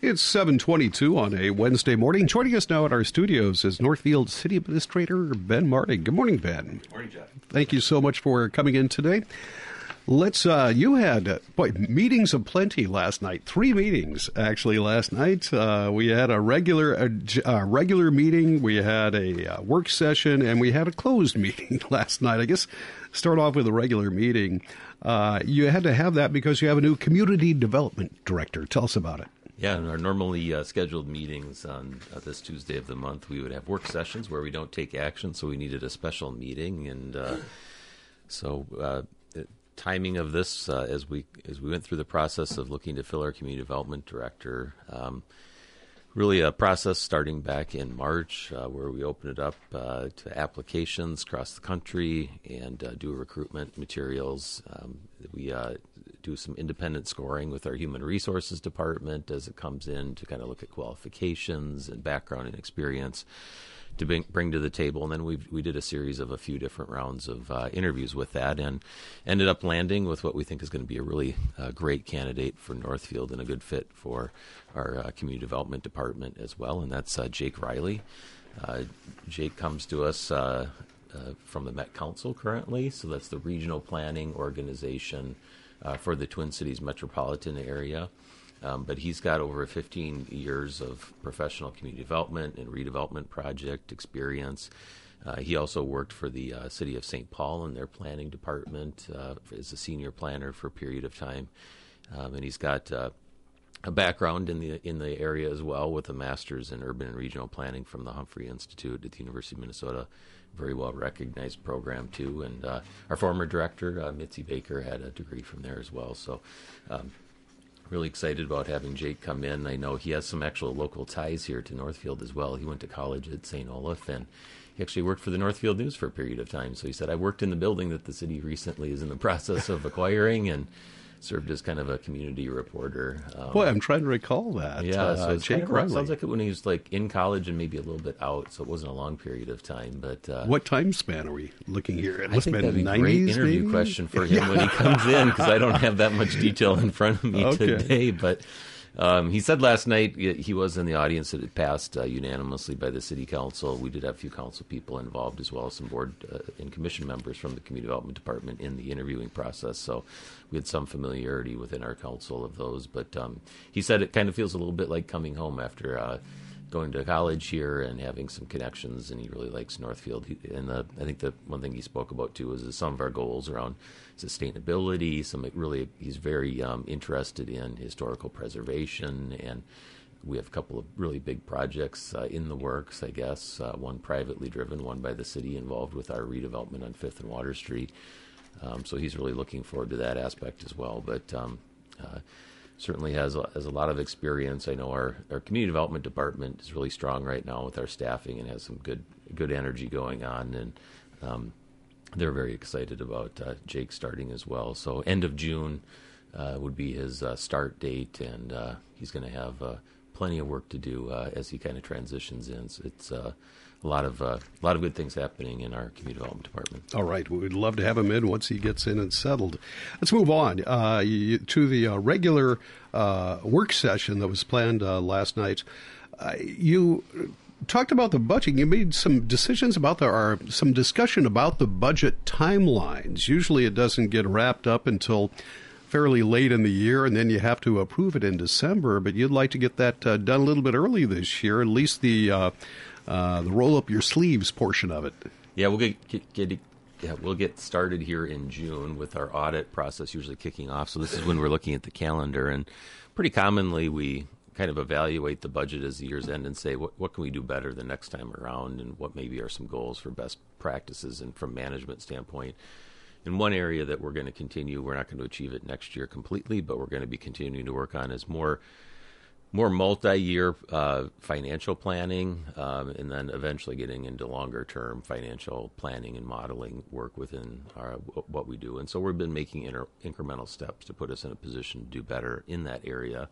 It's 722 on a Wednesday morning. Joining us now at our studios is Northfield City Administrator Ben Martig. Good morning, Ben. Good morning, Jeff. Thank you so much for coming in today. Let's. Uh, you had uh, boy meetings of plenty last night. Three meetings actually last night. Uh, we had a regular a, a, regular meeting. We had a uh, work session, and we had a closed meeting last night. I guess start off with a regular meeting. Uh, you had to have that because you have a new community development director. Tell us about it. Yeah, in our normally uh, scheduled meetings on uh, this Tuesday of the month, we would have work sessions where we don't take action, so we needed a special meeting, and uh, so uh, timing of this uh, as we as we went through the process of looking to fill our community development director. Um, really, a process starting back in March uh, where we open it up to applications across the country and do recruitment materials. Um, we do some independent scoring with our human resources department as it comes in to kind of look at qualifications and background and experience to bring, bring to the table. And then we we did a series of a few different rounds of uh, interviews with that, and ended up landing with what we think is going to be a really uh, great candidate for Northfield and a good fit for our uh, community development department as well. And that's uh, Jake Riley. Uh, Jake comes to us. Uh, from the Met Council currently, so that's the regional planning organization for the Twin Cities metropolitan area. Um, but he's got over 15 years of professional community development and redevelopment project experience. Uh, he also worked for the uh, city of St. Paul in their planning department uh, as a senior planner for a period of time, um, and he's got uh, a background in the in the area as well with a master's in urban and regional planning from the Humphrey Institute at the University of Minnesota. Very well recognized program too, and uh, our former director uh, Mitzi Baker had a degree from there as well. So. Um, really excited about having Jake come in. I know he has some actual local ties here to Northfield as well. He went to college at St. Olaf and he actually worked for the Northfield News for a period of time. So he said, I worked in the building that the city recently is in the process of acquiring and served as kind of a community reporter. Um, Boy, I'm trying to recall that. Yeah, uh, so Jake kind of, sounds like it when he was like in college and maybe a little bit out, so it wasn't a long period of time. But uh, what time span are we looking here? It I think that'd be a great interview maybe? question for him yeah. when he comes in because I don't have that much detail in front of me okay. today, but. Um, he said last night he was in the audience that it passed uh, unanimously by the city council. We did have a few council people involved as well as some board uh, and commission members from the community development department in the interviewing process. So we had some familiarity within our council of those. But um, he said it kind of feels a little bit like coming home after. Uh, going to college here and having some connections, and he really likes Northfield. And the, I think the one thing he spoke about too was some of our goals around sustainability. Some really, he's very um, interested in historical preservation, and we have a couple of really big projects uh, in the works. I guess uh, one privately driven, one by the city, involved with our redevelopment on Fifth and Water Street. Um, so he's really looking forward to that aspect as well. But um, uh, certainly has a, has a lot of experience. I know our, our community development department is really strong right now with our staffing and has some good good energy going on, and um, they're very excited about uh, Jake starting as well. So end of June uh, would be his uh, start date, and uh, he's going to have uh, plenty of work to do uh, as he kind of transitions in. So it's a lot of uh, a lot of good things happening in our community development department. All right, we'd love to have him in once he gets in and settled. Let's move on uh, to the uh, regular uh, work session that was planned uh, last night. Uh, you talked about the budget. You made some decisions about the or some discussion about the budget timelines. Usually, it doesn't get wrapped up until fairly late in the year, and then you have to approve it in December. But you'd like to get that uh, done a little bit early this year, at least the uh, uh, the roll up your sleeves portion of it. Yeah, we'll get, get, get yeah, we'll get started here in June with our audit process usually kicking off. So this is when we're looking at the calendar, and pretty commonly we kind of evaluate the budget as the years end and say what what can we do better the next time around, and what maybe are some goals for best practices and from management standpoint. In one area that we're going to continue, we're not going to achieve it next year completely, but we're going to be continuing to work on is more more multi-year uh, financial planning, um, and then eventually getting into longer-term financial planning and modeling work within our, what we do. And so we've been making inter- incremental steps to put us in a position to do better in that area.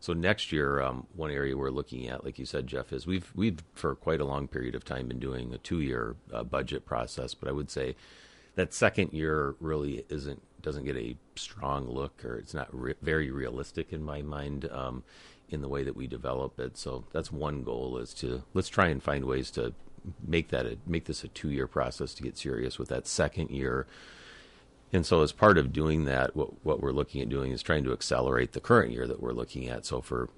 So next year, um, one area we're looking at, like you said, Jeff, is we've we've for quite a long period of time been doing a two-year uh, budget process, but I would say that second year really isn't doesn't get a strong look, or it's not re- very realistic in my mind. Um, in the way that we develop it. So that's one goal is to let's try and find ways to make that a, make this a two year process to get serious with that second year. And so, as part of doing that, what what we're looking at doing is trying to accelerate the current year that we're looking at. So for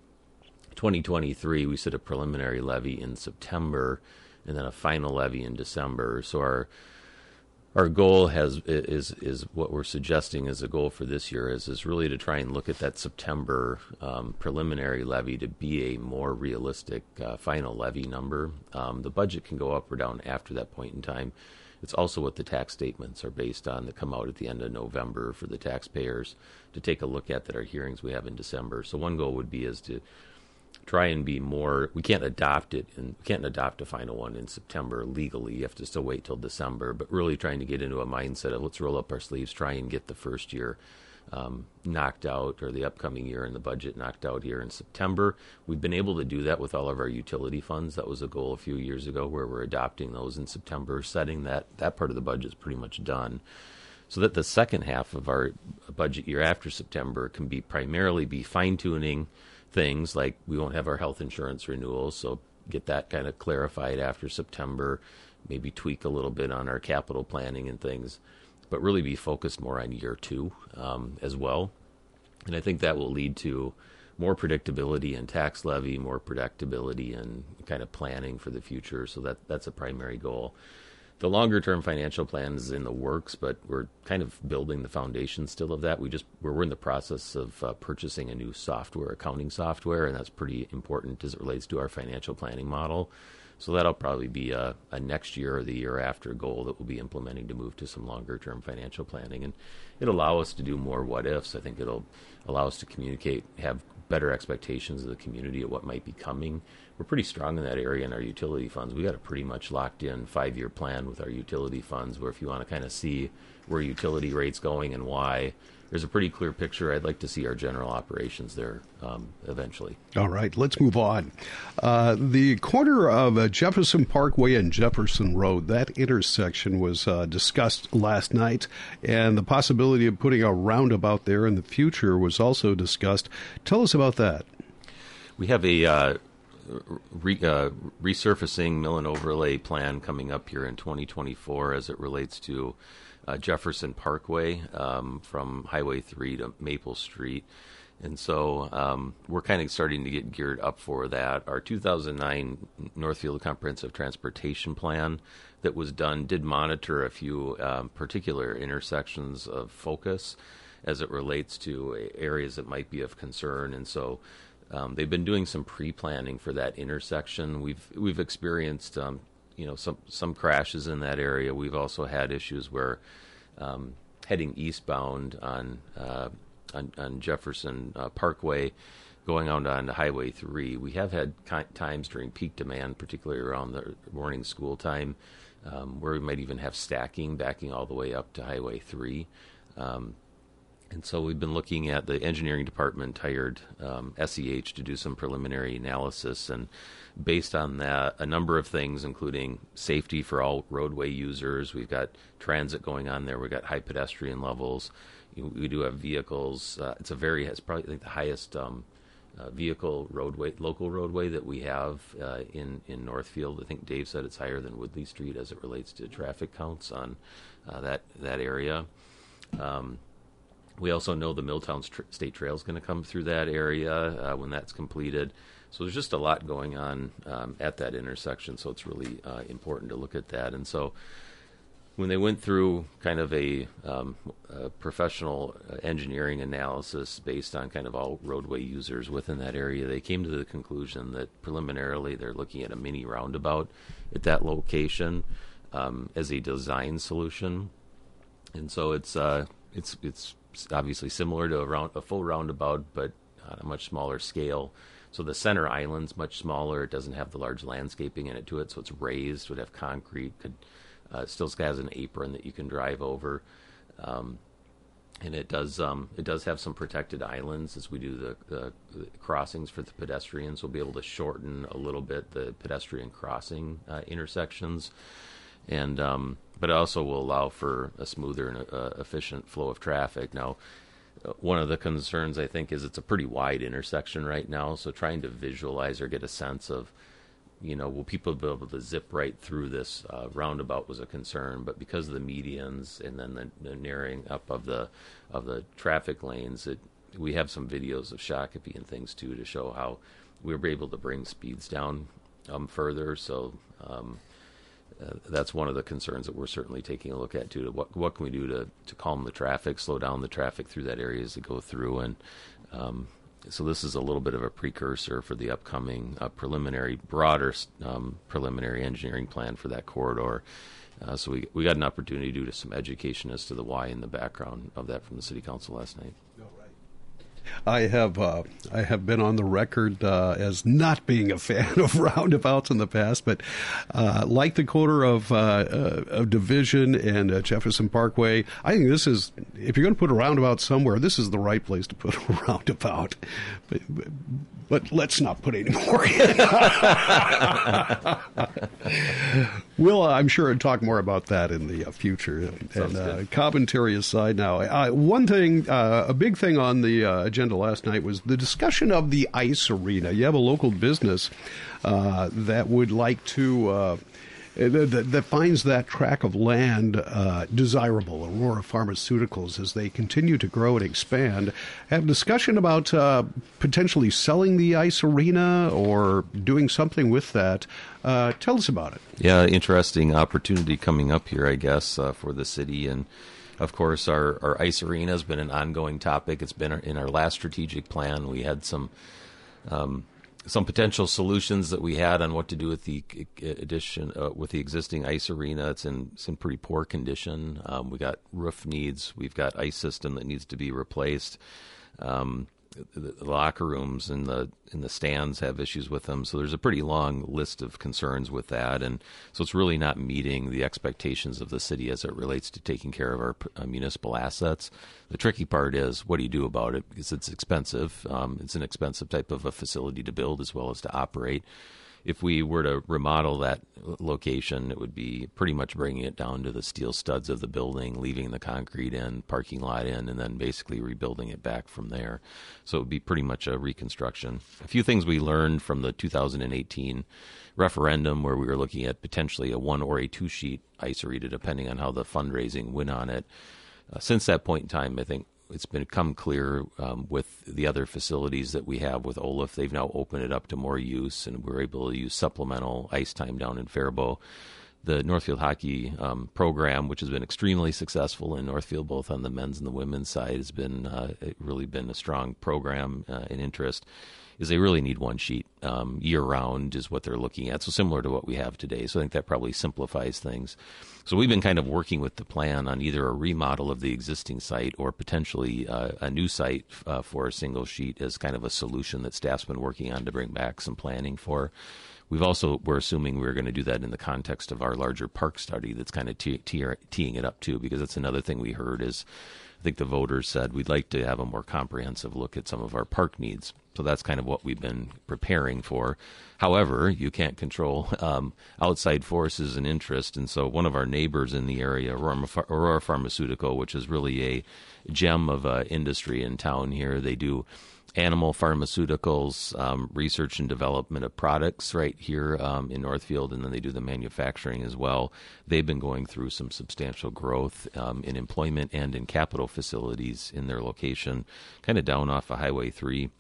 2023, we set a preliminary levy in September, and then a final levy in December. So our our goal has is is what we're suggesting as a goal for this year is is really to try and look at that September um, preliminary levy to be a more realistic uh, final levy number. Um, the budget can go up or down after that point in time. It's also what the tax statements are based on that come out at the end of November for the taxpayers to take a look at that our hearings we have in December. So one goal would be is to try and be more. We can't adopt it, and we can't adopt a final one in September legally. You have to still wait till December. But really trying to get into a mindset of let's roll up our sleeves, try and get the first year um, knocked out, or the upcoming year and the budget knocked out here in September. We've been able to do that with all of our utility funds. That was a goal a few years ago, where we're adopting those in September, setting that that part of the budget is pretty much done so that the second half of our budget year after September can be primarily be fine tuning things like we won't have our health insurance renewals, so get that kind of clarified after September, maybe tweak a little bit on our capital planning and things, but really be focused more on year two um, as well. And I think that will lead to more predictability in tax levy, more predictability in kind of planning for the future. So that that's a primary goal the longer term financial plan is in the works, but we're kind of building the foundation still of that. We just we're, in the process of uh, purchasing a new software, accounting software, and that's pretty important as it relates to our financial planning model. So that'll probably be a, a next year or the year after goal that we'll be implementing to move to some longer term financial planning, and it'll allow us to do more what ifs. I think it'll allow us to communicate, have better expectations of the community of what might be coming. We're pretty strong in that area in our utility funds. We got a pretty much locked in five year plan with our utility funds where if you want to kind of see where utility rates going and why, there's a pretty clear picture. I'd like to see our general operations there um, eventually. All right, let's move on. Uh, the corner of uh, Jefferson Parkway and Jefferson Road, that intersection was uh, discussed last night, and the possibility of putting a roundabout there in the future was also discussed. Tell us about that. We have a uh, re, uh, resurfacing mill and overlay plan coming up here in 2024 as it relates to uh, Jefferson Parkway um, from Highway 3 to Maple Street. And so um, we're kind of starting to get geared up for that. Our 2009 Northfield Comprehensive Transportation Plan that was done did monitor a few um, particular intersections of focus as it relates to areas that might be of concern. And so um, they've been doing some pre-planning for that intersection. We've we've experienced um, you know some some crashes in that area. We've also had issues where um, heading eastbound on uh, on, on, Jefferson uh, Parkway, going on onto Highway Three. We have had times during peak demand, particularly around the morning school time, um, where we might even have stacking backing all the way up to Highway Three. And so we've been looking at the engineering department hired um, SEH to do some preliminary analysis, and based on that, a number of things, including safety for all roadway users. We've got transit going on there. We've got high pedestrian levels. We do have vehicles. Uh, it's a very, it's probably like the highest um, uh, vehicle roadway, local roadway that we have uh, in in Northfield. I think Dave said it's higher than Woodley Street as it relates to traffic counts on uh, that that area. Um, we also know the Milltown State Trail is going to come through that area uh, when that's completed. So there's just a lot going on um, at that intersection. So it's really uh, important to look at that. And so when they went through kind of a, um, a, professional uh, engineering analysis based on kind of all roadway users within that area, they came to the conclusion that preliminarily they're looking at a mini roundabout at that location um, as a design solution. And so it's uh, it's it's obviously similar to a, round, a full roundabout, but on a much smaller scale. So the center island's much smaller. It doesn't have the large landscaping in it to it, so it's raised. Would have concrete. Could uh, still has an apron that you can drive over, um, and it does um, it does have some protected islands as we do the, the, the, crossings for the pedestrians. We'll be able to shorten a little bit the pedestrian crossing uh, intersections, and um, but it also will allow for a smoother and uh, efficient flow of traffic. Now, uh, one of the concerns I think is it's a pretty wide intersection right now. So trying to visualize or get a sense of, you know, will people be able to zip right through this uh, roundabout was a concern. But because of the medians and then the, the narrowing up of the of the traffic lanes, it, we have some videos of Shakopee and things too to show how we were able to bring speeds down um, further. So. Um, uh, that's one of the concerns that we're certainly taking a look at too. To what what can we do to to calm the traffic, slow down the traffic through that area as they go through, and um, so this is a little bit of a precursor for the upcoming uh, preliminary, broader um, preliminary engineering plan for that corridor. Uh, so we we got an opportunity to do some education as to the why and the background of that from the city council last night. I have uh, I have been on the record uh, as not being a fan of roundabouts in the past, but uh, like the corner of uh, uh, of Division and uh, Jefferson Parkway, I think this is if you're going to put a roundabout somewhere, this is the right place to put a roundabout. But, but let's not put any more we'll, uh, I'm sure, talk more about that in the uh, future. Sounds and uh, commentary aside now, one thing, a big thing on the agenda last night was the discussion of the ice arena. You have a local business uh, that would like to. Uh, that, that, finds that track of land uh, desirable, Aurora Pharmaceuticals, as they continue to grow and expand. Have discussion about uh, potentially selling the ice arena or doing something with that. Uh, tell us about it. Yeah, interesting opportunity coming up here, I guess, uh, for the city and of course, our, our ice arena has been an ongoing topic. It's been in our last strategic plan. We had some um, some potential solutions that we had on what to do with the addition uh, with the existing ice arena. It's in it's in pretty poor condition. Um, we got roof needs. We've got ice system that needs to be replaced. Um, the, locker rooms and the in the stands have issues with them. So there's a pretty long list of concerns with that, and so it's really not meeting the expectations of the city as it relates to taking care of our uh, municipal assets. The tricky part is what do you do about it because it's expensive. Um, it's an expensive type of a facility to build as well as to operate if we were to remodel that location, it would be pretty much bringing it down to the steel studs of the building, leaving the concrete in, parking lot in, and then basically rebuilding it back from there. So it would be pretty much a reconstruction. A few things we learned from the 2018 referendum, where we were looking at potentially a one or a two sheet ice arena, depending on how the fundraising went on it. Uh, since that point in time, I think it's become clear um, with the other facilities that we have with Olaf. They've now opened it up to more use, and we're able to use supplemental ice time down in Faribault. The Northfield hockey um, program, which has been extremely successful in Northfield, both on the men's and the women's side, has been uh, really been a strong program uh, in interest is they really need one sheet um, year round is what they're looking at. So similar to what we have today. So I think that probably simplifies things. So we've been kind of working with the plan on either a remodel of the existing site or potentially uh, a new site uh, for a single sheet as kind of a solution that staff's been working on to bring back some planning for. We've also we're assuming we're going to do that in the context of our larger park study that's kind of teeing it up too because that's another thing we heard is I think the voters said we'd like to have a more comprehensive look at some of our park needs. So that's kind of what we've been preparing for. However, you can't control um, outside forces and interest. And so one of our neighbors in the area, Aurora Pharmaceutical, which is really a gem of uh, industry in town here, they do animal pharmaceuticals, um, research and development of products right here um, in Northfield, and then they do the manufacturing as well. They've been going through some substantial growth um, in employment and in capital facilities in their location, kind of down off of Highway 3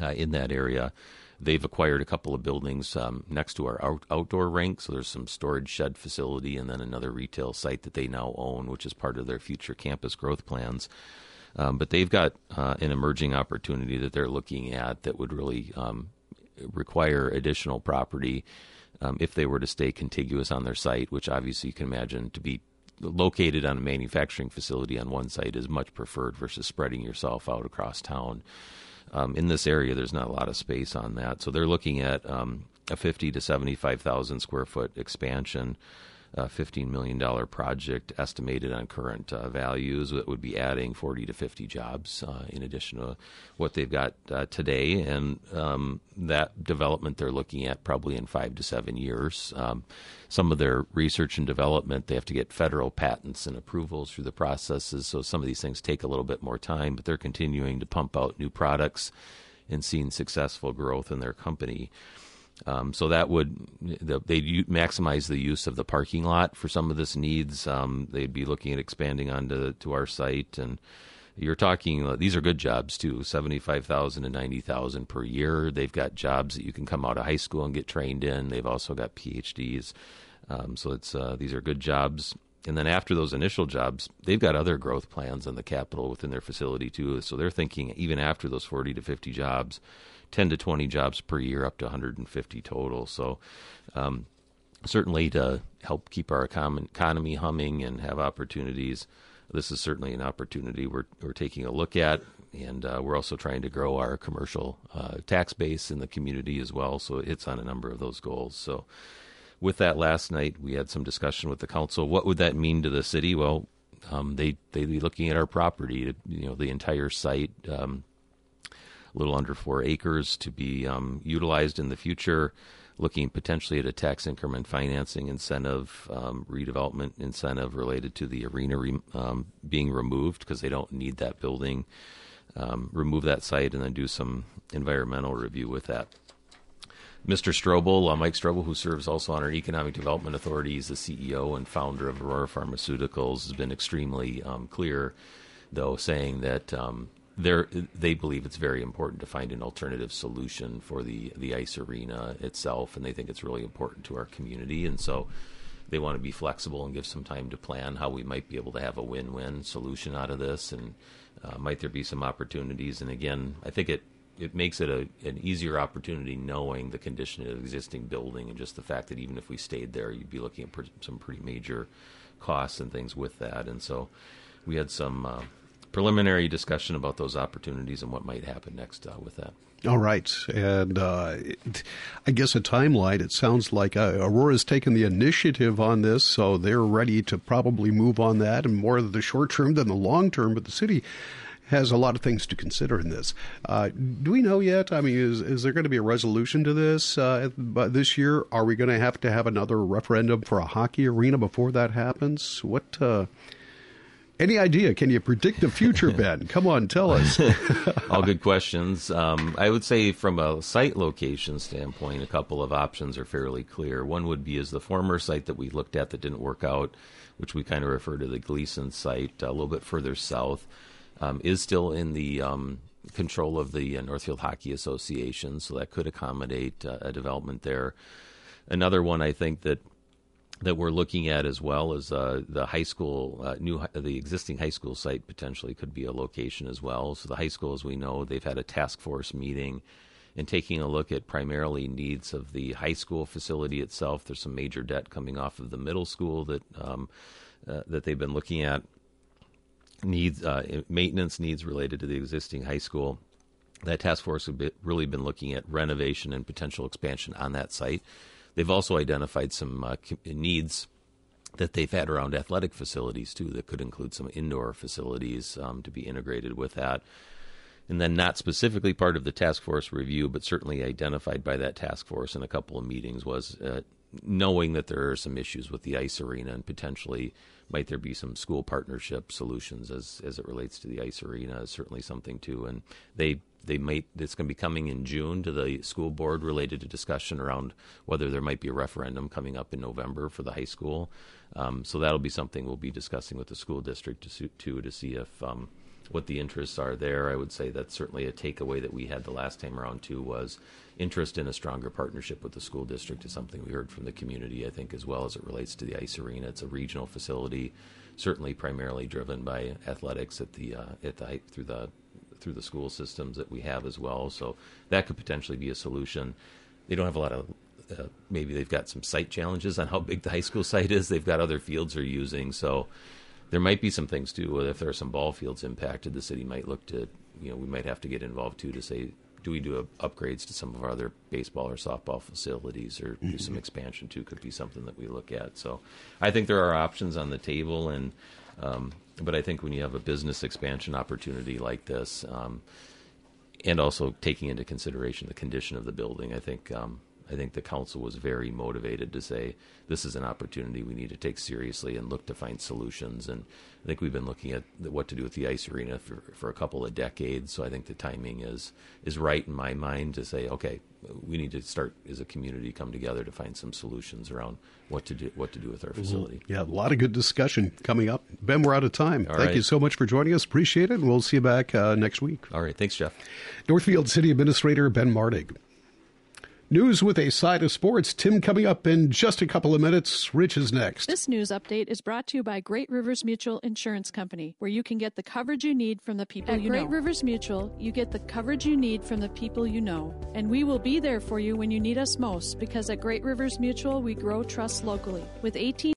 uh, in that area. They've acquired a couple of buildings um, next to our out- outdoor rink. So there's some storage shed facility and then another retail site that they now own, which is part of their future campus growth plans. Um, but they've got uh, an emerging opportunity that they're looking at that would really um, require additional property um, if they were to stay contiguous on their site, which obviously you can imagine to be located on a manufacturing facility on one site is much preferred versus spreading yourself out across town. Um, in this area, there's not a lot of space on that, so they're looking at um, a 50 to 75,000 square foot expansion a $15 million project estimated on current uh, values that would be adding 40 to 50 jobs uh, in addition to what they've got uh, today. And um, that development they're looking at probably in five to seven years. Um, some of their research and development, they have to get federal patents and approvals through the processes. So some of these things take a little bit more time, but they're continuing to pump out new products and seeing successful growth in their company. Um, so that would they'd maximize the use of the parking lot for some of this needs. Um, they'd be looking at expanding onto to our site, and you're talking uh, these are good jobs too, seventy five thousand to ninety thousand per year. They've got jobs that you can come out of high school and get trained in. They've also got PhDs, um, so it's uh, these are good jobs. And then after those initial jobs, they've got other growth plans on the capital within their facility too. So they're thinking even after those forty to fifty jobs 10 to 20 jobs per year, up to 150 total. So, um, certainly to help keep our economy humming and have opportunities, this is certainly an opportunity we're, we're taking a look at. And uh, we're also trying to grow our commercial uh, tax base in the community as well. So it hits on a number of those goals. So, with that last night, we had some discussion with the council. What would that mean to the city? Well, um, they they'd be looking at our property, you know, the entire site, um, a little under four acres to be um, utilized in the future. Looking potentially at a tax increment financing incentive, um, redevelopment incentive related to the arena re- um, being removed because they don't need that building. Um, remove that site and then do some environmental review with that. Mr. Strobel, uh, Mike Strobel, who serves also on our Economic Development Authority, is the CEO and founder of Aurora Pharmaceuticals, has been extremely um, clear, though, saying that um, they believe it's very important to find an alternative solution for the the ice arena itself, and they think it's really important to our community, and so they want to be flexible and give some time to plan how we might be able to have a win-win solution out of this, and uh, might there be some opportunities? And again, I think it it makes it a, an easier opportunity knowing the condition of the existing building and just the fact that even if we stayed there, you'd be looking at some pretty major costs and things with that, and so we had some. Uh, preliminary discussion about those opportunities and what might happen next uh, with that. All right, and uh, I guess a timeline. It sounds like uh, Aurora's taken the initiative on this, so they're ready to probably move on that, and more the short term than the long term. But the city has a lot of things to consider in this. Uh, do we know yet? I mean, is, is there going to be a resolution to this uh, this year? Are we going to have to have another referendum for a hockey arena before that happens? What uh, any idea? Can you predict the future, Ben? Come on, tell us. All good questions. Um, I would say, from a site location standpoint, a couple of options are fairly clear. One would be is the former site that we looked at that didn't work out, which we kind of refer to the Gleason site a little bit further south, um, is still in the um, control of the uh, Northfield Hockey Association, so that could accommodate uh, a development there. Another one I think that that we're looking at as well as uh, the high school, uh, new the existing high school site potentially could be a location as well. So the high school, as we know, they've had a task force meeting and taking a look at primarily needs of the high school facility itself. There's some major debt coming off of the middle school that um, uh, that they've been looking at. Needs uh, maintenance needs related to the existing high school. That task force has really been looking at renovation and potential expansion on that site They've also identified some uh, needs that they've had around athletic facilities too, that could include some indoor facilities um, to be integrated with that. And then, not specifically part of the task force review, but certainly identified by that task force in a couple of meetings, was uh, knowing that there are some issues with the ice arena and potentially might there be some school partnership solutions as as it relates to the ice arena is certainly something too. And they they might it's going to be coming in June to the school board related to discussion around whether there might be a referendum coming up in November for the high school. Um, so that'll be something we'll be discussing with the school district to, to, to see if um, what the interests are there. I would say that's certainly a takeaway that we had the last time around too was interest in a stronger partnership with the school district is something we heard from the community. I think as well as it relates to the ice arena, it's a regional facility, certainly primarily driven by athletics at the uh, at the through the through the school systems that we have as well. So that could potentially be a solution. They don't have a lot of uh, maybe they've got some site challenges on how big the high school site is. They've got other fields they're using, so there might be some things too. If there are some ball fields impacted, the city might look to you know we might have to get involved too to say do we do a, upgrades to some of our other baseball or softball facilities, or do some expansion too? Could be something that we look at. So, I think there are options on the table, and um, but I think when you have a business expansion opportunity like this, um, and also taking into consideration the condition of the building, I think um, I think the council was very motivated to say this is an opportunity we need to take seriously and look to find solutions. And I think we've been looking at what to do with the ice arena for, for a couple of decades. So I think the timing is is right in my mind to say, okay, we need to start as a community come together to find some solutions around what to do what to do with our facility. Yeah, a lot of good discussion coming up. Ben, we're out of time. All Thank right. you so much for joining us. Appreciate it. And we'll see you back uh, next week. All right, thanks, Jeff. Northfield City Administrator Ben Martig. News with a side of sports. Tim coming up in just a couple of minutes. Rich is next. This news update is brought to you by Great Rivers Mutual Insurance Company, where you can get the coverage you need from the people At you Great know. Great Rivers Mutual, you get the coverage you need from the people you know. And we will be there for you when you need us most, because at Great Rivers Mutual, we grow trust locally. With 18